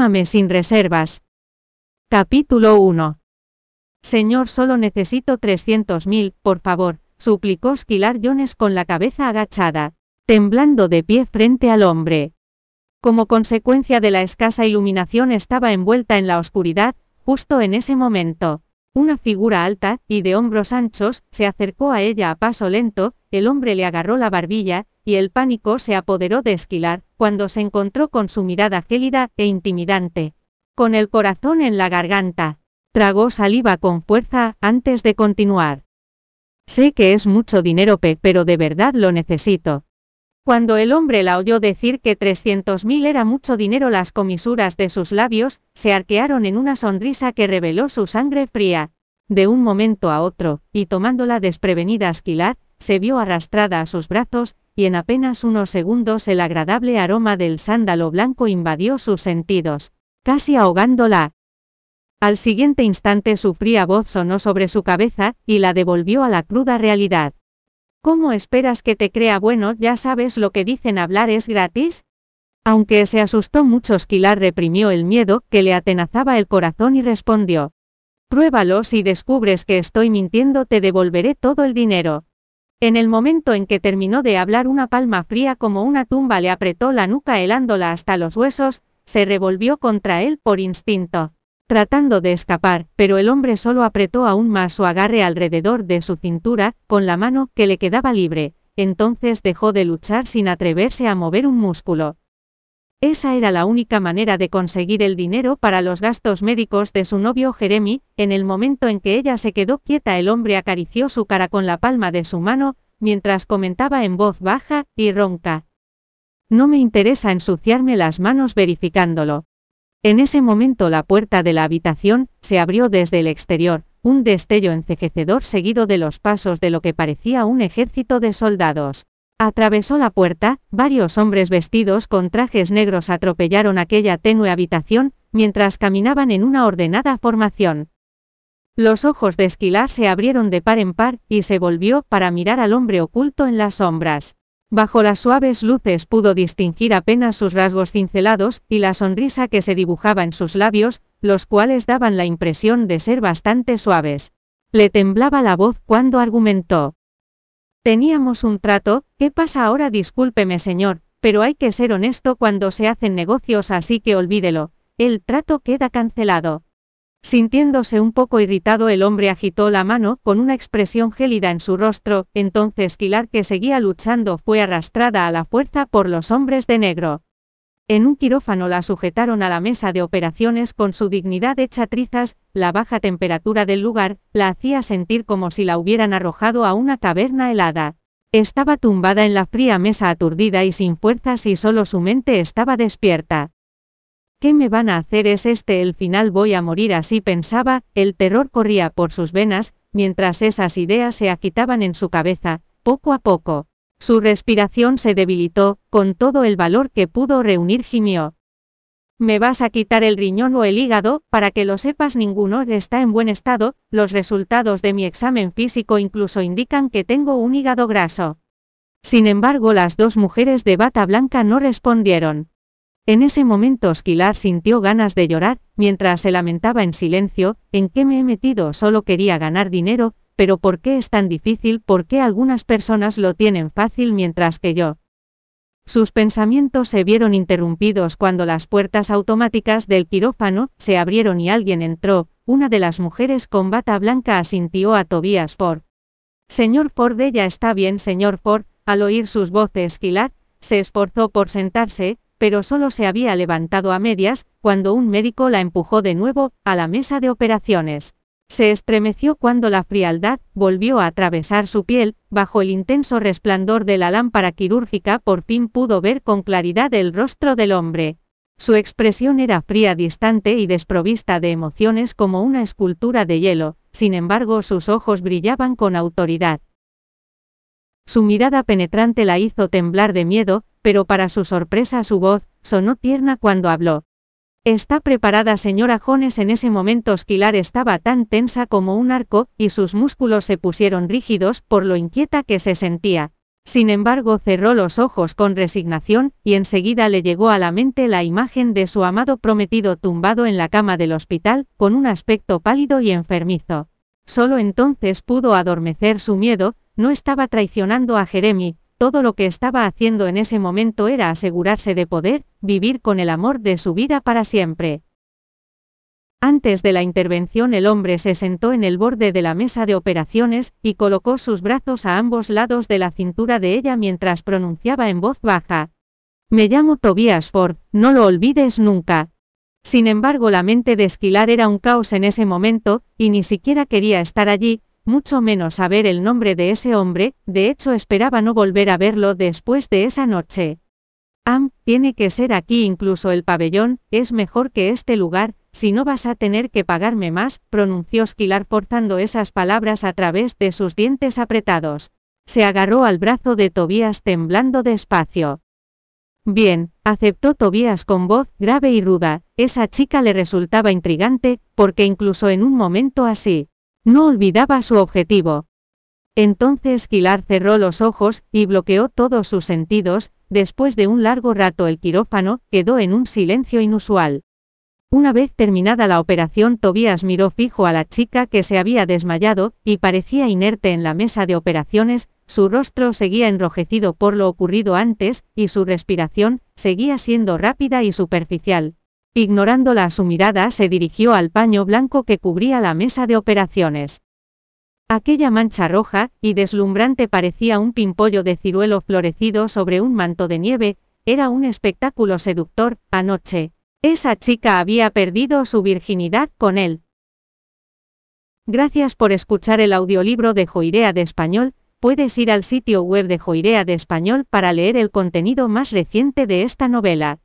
Ámame sin reservas. Capítulo 1. Señor, solo necesito 300.000, por favor, suplicó Squilar Jones con la cabeza agachada, temblando de pie frente al hombre. Como consecuencia de la escasa iluminación estaba envuelta en la oscuridad, justo en ese momento. Una figura alta, y de hombros anchos, se acercó a ella a paso lento, el hombre le agarró la barbilla, y el pánico se apoderó de Esquilar, cuando se encontró con su mirada gélida e intimidante. Con el corazón en la garganta, tragó saliva con fuerza, antes de continuar. Sé que es mucho dinero, P, pero de verdad lo necesito. Cuando el hombre la oyó decir que 300.000 era mucho dinero, las comisuras de sus labios se arquearon en una sonrisa que reveló su sangre fría. De un momento a otro, y tomándola desprevenida Esquilar, se vio arrastrada a sus brazos, y en apenas unos segundos el agradable aroma del sándalo blanco invadió sus sentidos, casi ahogándola. Al siguiente instante su fría voz sonó sobre su cabeza, y la devolvió a la cruda realidad. ¿Cómo esperas que te crea bueno? ¿Ya sabes lo que dicen hablar es gratis? Aunque se asustó mucho, Esquilar reprimió el miedo que le atenazaba el corazón y respondió. Pruébalo si descubres que estoy mintiendo te devolveré todo el dinero. En el momento en que terminó de hablar una palma fría como una tumba le apretó la nuca helándola hasta los huesos, se revolvió contra él por instinto tratando de escapar, pero el hombre solo apretó aún más su agarre alrededor de su cintura, con la mano que le quedaba libre, entonces dejó de luchar sin atreverse a mover un músculo. Esa era la única manera de conseguir el dinero para los gastos médicos de su novio Jeremy, en el momento en que ella se quedó quieta el hombre acarició su cara con la palma de su mano, mientras comentaba en voz baja y ronca. No me interesa ensuciarme las manos verificándolo. En ese momento la puerta de la habitación se abrió desde el exterior, un destello encejecedor seguido de los pasos de lo que parecía un ejército de soldados. Atravesó la puerta, varios hombres vestidos con trajes negros atropellaron aquella tenue habitación, mientras caminaban en una ordenada formación. Los ojos de Esquilar se abrieron de par en par, y se volvió para mirar al hombre oculto en las sombras. Bajo las suaves luces pudo distinguir apenas sus rasgos cincelados, y la sonrisa que se dibujaba en sus labios, los cuales daban la impresión de ser bastante suaves. Le temblaba la voz cuando argumentó. Teníamos un trato, ¿qué pasa ahora? Discúlpeme señor, pero hay que ser honesto cuando se hacen negocios así que olvídelo, el trato queda cancelado. Sintiéndose un poco irritado el hombre agitó la mano, con una expresión gélida en su rostro, entonces Kilar que seguía luchando fue arrastrada a la fuerza por los hombres de negro. En un quirófano la sujetaron a la mesa de operaciones con su dignidad hecha trizas, la baja temperatura del lugar, la hacía sentir como si la hubieran arrojado a una caverna helada. Estaba tumbada en la fría mesa aturdida y sin fuerzas y solo su mente estaba despierta. ¿Qué me van a hacer es este el final voy a morir así pensaba, el terror corría por sus venas, mientras esas ideas se agitaban en su cabeza, poco a poco. Su respiración se debilitó, con todo el valor que pudo reunir gimió. ¿Me vas a quitar el riñón o el hígado? Para que lo sepas ninguno está en buen estado, los resultados de mi examen físico incluso indican que tengo un hígado graso. Sin embargo las dos mujeres de bata blanca no respondieron. En ese momento Esquilar sintió ganas de llorar, mientras se lamentaba en silencio, ¿en qué me he metido? Solo quería ganar dinero, pero ¿por qué es tan difícil? ¿Por qué algunas personas lo tienen fácil mientras que yo? Sus pensamientos se vieron interrumpidos cuando las puertas automáticas del quirófano se abrieron y alguien entró, una de las mujeres con bata blanca asintió a Tobias Ford. Señor Ford, ella está bien, señor Ford, al oír sus voces Esquilar, se esforzó por sentarse, pero solo se había levantado a medias, cuando un médico la empujó de nuevo, a la mesa de operaciones. Se estremeció cuando la frialdad volvió a atravesar su piel, bajo el intenso resplandor de la lámpara quirúrgica por fin pudo ver con claridad el rostro del hombre. Su expresión era fría, distante y desprovista de emociones como una escultura de hielo, sin embargo sus ojos brillaban con autoridad. Su mirada penetrante la hizo temblar de miedo, pero para su sorpresa su voz, sonó tierna cuando habló. Está preparada señora Jones en ese momento Esquilar estaba tan tensa como un arco, y sus músculos se pusieron rígidos por lo inquieta que se sentía. Sin embargo, cerró los ojos con resignación, y enseguida le llegó a la mente la imagen de su amado prometido tumbado en la cama del hospital, con un aspecto pálido y enfermizo. Solo entonces pudo adormecer su miedo, no estaba traicionando a Jeremy, todo lo que estaba haciendo en ese momento era asegurarse de poder vivir con el amor de su vida para siempre. Antes de la intervención el hombre se sentó en el borde de la mesa de operaciones, y colocó sus brazos a ambos lados de la cintura de ella mientras pronunciaba en voz baja. Me llamo Tobias Ford, no lo olvides nunca. Sin embargo la mente de Esquilar era un caos en ese momento, y ni siquiera quería estar allí, mucho menos saber el nombre de ese hombre, de hecho esperaba no volver a verlo después de esa noche. Am, tiene que ser aquí incluso el pabellón, es mejor que este lugar, si no vas a tener que pagarme más, pronunció Esquilar forzando esas palabras a través de sus dientes apretados. Se agarró al brazo de Tobías temblando despacio. Bien, aceptó Tobías con voz grave y ruda, esa chica le resultaba intrigante, porque incluso en un momento así, no olvidaba su objetivo. Entonces Quilar cerró los ojos y bloqueó todos sus sentidos, después de un largo rato el quirófano quedó en un silencio inusual. Una vez terminada la operación, Tobías miró fijo a la chica que se había desmayado, y parecía inerte en la mesa de operaciones, su rostro seguía enrojecido por lo ocurrido antes, y su respiración, seguía siendo rápida y superficial. Ignorándola a su mirada se dirigió al paño blanco que cubría la mesa de operaciones. Aquella mancha roja y deslumbrante parecía un pimpollo de ciruelo florecido sobre un manto de nieve, era un espectáculo seductor, anoche. Esa chica había perdido su virginidad con él. Gracias por escuchar el audiolibro de Joirea de Español, puedes ir al sitio web de Joirea de Español para leer el contenido más reciente de esta novela.